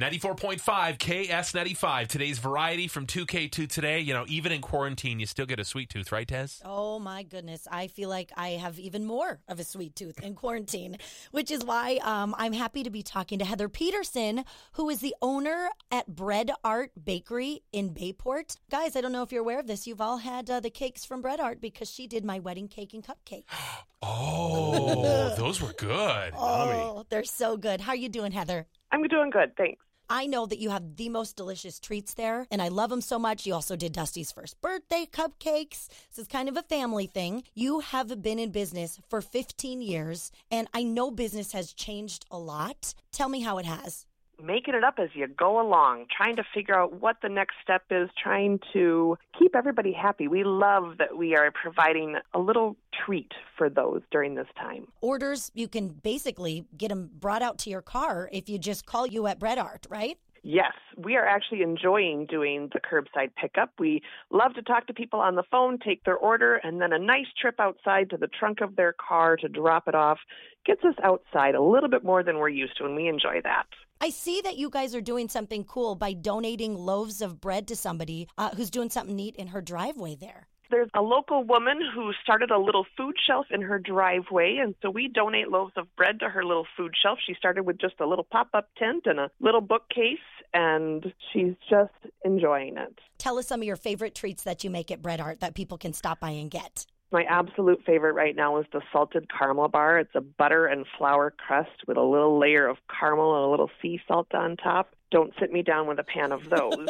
94.5 KS95. Today's variety from 2K to today. You know, even in quarantine, you still get a sweet tooth, right, Dez? Oh my goodness. I feel like I have even more of a sweet tooth in quarantine, which is why um, I'm happy to be talking to Heather Peterson, who is the owner at Bread Art Bakery in Bayport. Guys, I don't know if you're aware of this. You've all had uh, the cakes from Bread Art because she did my wedding cake and cupcake. Oh, those were good. Oh, they're so good. How are you doing, Heather? I'm doing good, thanks. I know that you have the most delicious treats there, and I love them so much. You also did Dusty's first birthday cupcakes. This is kind of a family thing. You have been in business for 15 years, and I know business has changed a lot. Tell me how it has. Making it up as you go along, trying to figure out what the next step is, trying to keep everybody happy. We love that we are providing a little treat for those during this time. Orders, you can basically get them brought out to your car if you just call you at Bread Art, right? Yes, we are actually enjoying doing the curbside pickup. We love to talk to people on the phone, take their order, and then a nice trip outside to the trunk of their car to drop it off gets us outside a little bit more than we're used to, and we enjoy that. I see that you guys are doing something cool by donating loaves of bread to somebody uh, who's doing something neat in her driveway there. There's a local woman who started a little food shelf in her driveway, and so we donate loaves of bread to her little food shelf. She started with just a little pop up tent and a little bookcase, and she's just enjoying it. Tell us some of your favorite treats that you make at Bread Art that people can stop by and get. My absolute favorite right now is the salted caramel bar. It's a butter and flour crust with a little layer of caramel and a little sea salt on top. Don't sit me down with a pan of those.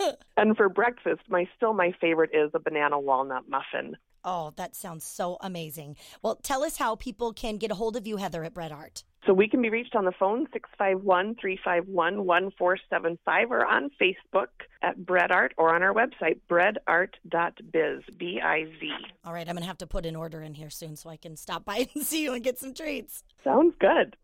and for breakfast, my still my favorite is a banana walnut muffin. Oh, that sounds so amazing. Well, tell us how people can get a hold of you, Heather, at Bread Art. So we can be reached on the phone 651-351-1475 or on Facebook at Bread Art or on our website breadart.biz, B I Z. All right, I'm going to have to put an order in here soon so I can stop by and see you and get some treats. Sounds good.